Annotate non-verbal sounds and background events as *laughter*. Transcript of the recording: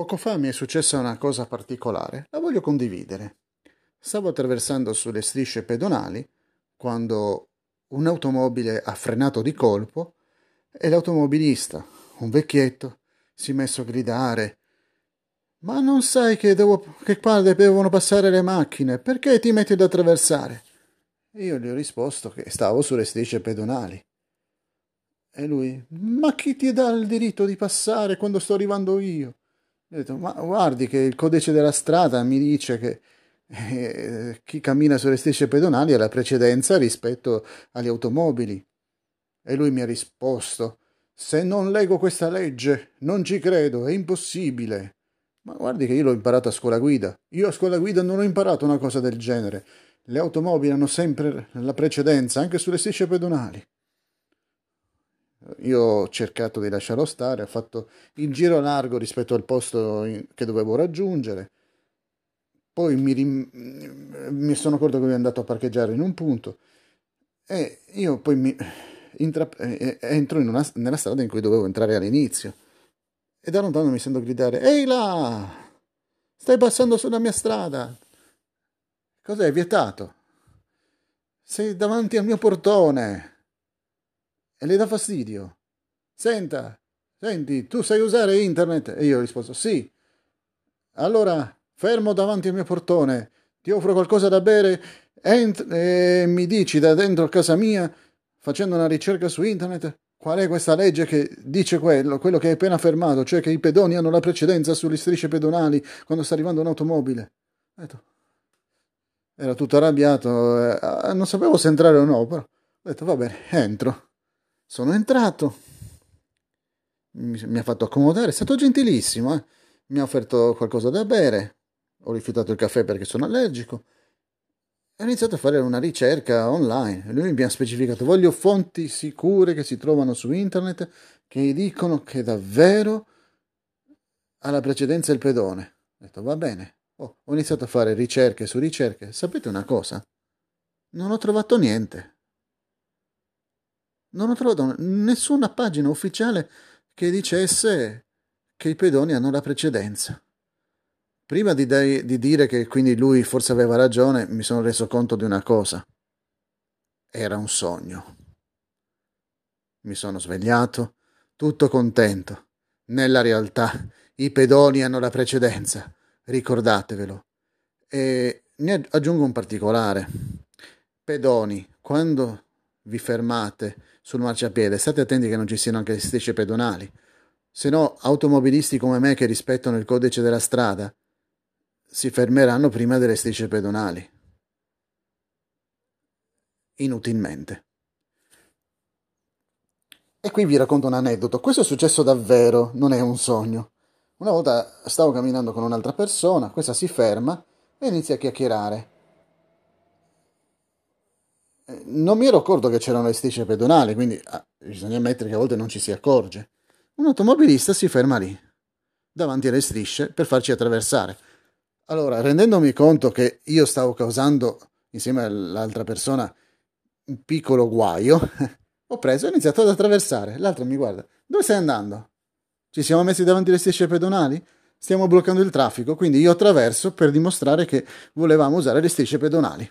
Poco fa mi è successa una cosa particolare, la voglio condividere. Stavo attraversando sulle strisce pedonali quando un'automobile ha frenato di colpo e l'automobilista, un vecchietto, si è messo a gridare Ma non sai che, devo, che qua devono passare le macchine, perché ti metti ad attraversare? Io gli ho risposto che stavo sulle strisce pedonali. E lui, ma chi ti dà il diritto di passare quando sto arrivando io? Ho detto, ma guardi che il codice della strada mi dice che eh, chi cammina sulle strisce pedonali ha la precedenza rispetto agli automobili. E lui mi ha risposto, se non leggo questa legge, non ci credo, è impossibile. Ma guardi che io l'ho imparato a scuola guida. Io a scuola guida non ho imparato una cosa del genere. Le automobili hanno sempre la precedenza, anche sulle strisce pedonali. Io ho cercato di lasciarlo stare, ho fatto il giro largo rispetto al posto che dovevo raggiungere. Poi mi, rim... mi sono accorto che ero andato a parcheggiare in un punto e io poi mi intra... entro in una... nella strada in cui dovevo entrare all'inizio. E da lontano mi sento gridare: Ehi là! Stai passando sulla mia strada! Cos'è vietato? Sei davanti al mio portone! E le dà fastidio. Senta, senti, tu sai usare internet? E io ho risposto sì. Allora, fermo davanti al mio portone, ti offro qualcosa da bere e mi dici da dentro casa mia, facendo una ricerca su internet, qual è questa legge che dice quello, quello che hai appena affermato, cioè che i pedoni hanno la precedenza sulle strisce pedonali quando sta arrivando un'automobile. Era tutto arrabbiato, eh, non sapevo se entrare o no, però ho detto va bene, entro. Sono entrato, mi, mi ha fatto accomodare, è stato gentilissimo, eh? mi ha offerto qualcosa da bere, ho rifiutato il caffè perché sono allergico ho iniziato a fare una ricerca online. Lui mi ha specificato: voglio fonti sicure che si trovano su internet che dicono che davvero ha la precedenza il pedone. Ho detto: va bene. Oh, ho iniziato a fare ricerche su ricerche. Sapete una cosa? Non ho trovato niente. Non ho trovato nessuna pagina ufficiale che dicesse che i pedoni hanno la precedenza. Prima di, de- di dire che quindi lui forse aveva ragione, mi sono reso conto di una cosa. Era un sogno. Mi sono svegliato, tutto contento. Nella realtà i pedoni hanno la precedenza, ricordatevelo. E ne aggiungo un particolare. Pedoni, quando vi fermate sul marciapiede, state attenti che non ci siano anche le strisce pedonali. Se no, automobilisti come me che rispettano il codice della strada si fermeranno prima delle strisce pedonali. Inutilmente. E qui vi racconto un aneddoto. Questo è successo davvero, non è un sogno. Una volta stavo camminando con un'altra persona, questa si ferma e inizia a chiacchierare non mi ero accorto che c'erano le strisce pedonali, quindi ah, bisogna ammettere che a volte non ci si accorge. Un automobilista si ferma lì, davanti alle strisce, per farci attraversare. Allora, rendendomi conto che io stavo causando, insieme all'altra persona, un piccolo guaio, *laughs* ho preso e ho iniziato ad attraversare. L'altro mi guarda, dove stai andando? Ci siamo messi davanti alle strisce pedonali? Stiamo bloccando il traffico, quindi io attraverso per dimostrare che volevamo usare le strisce pedonali.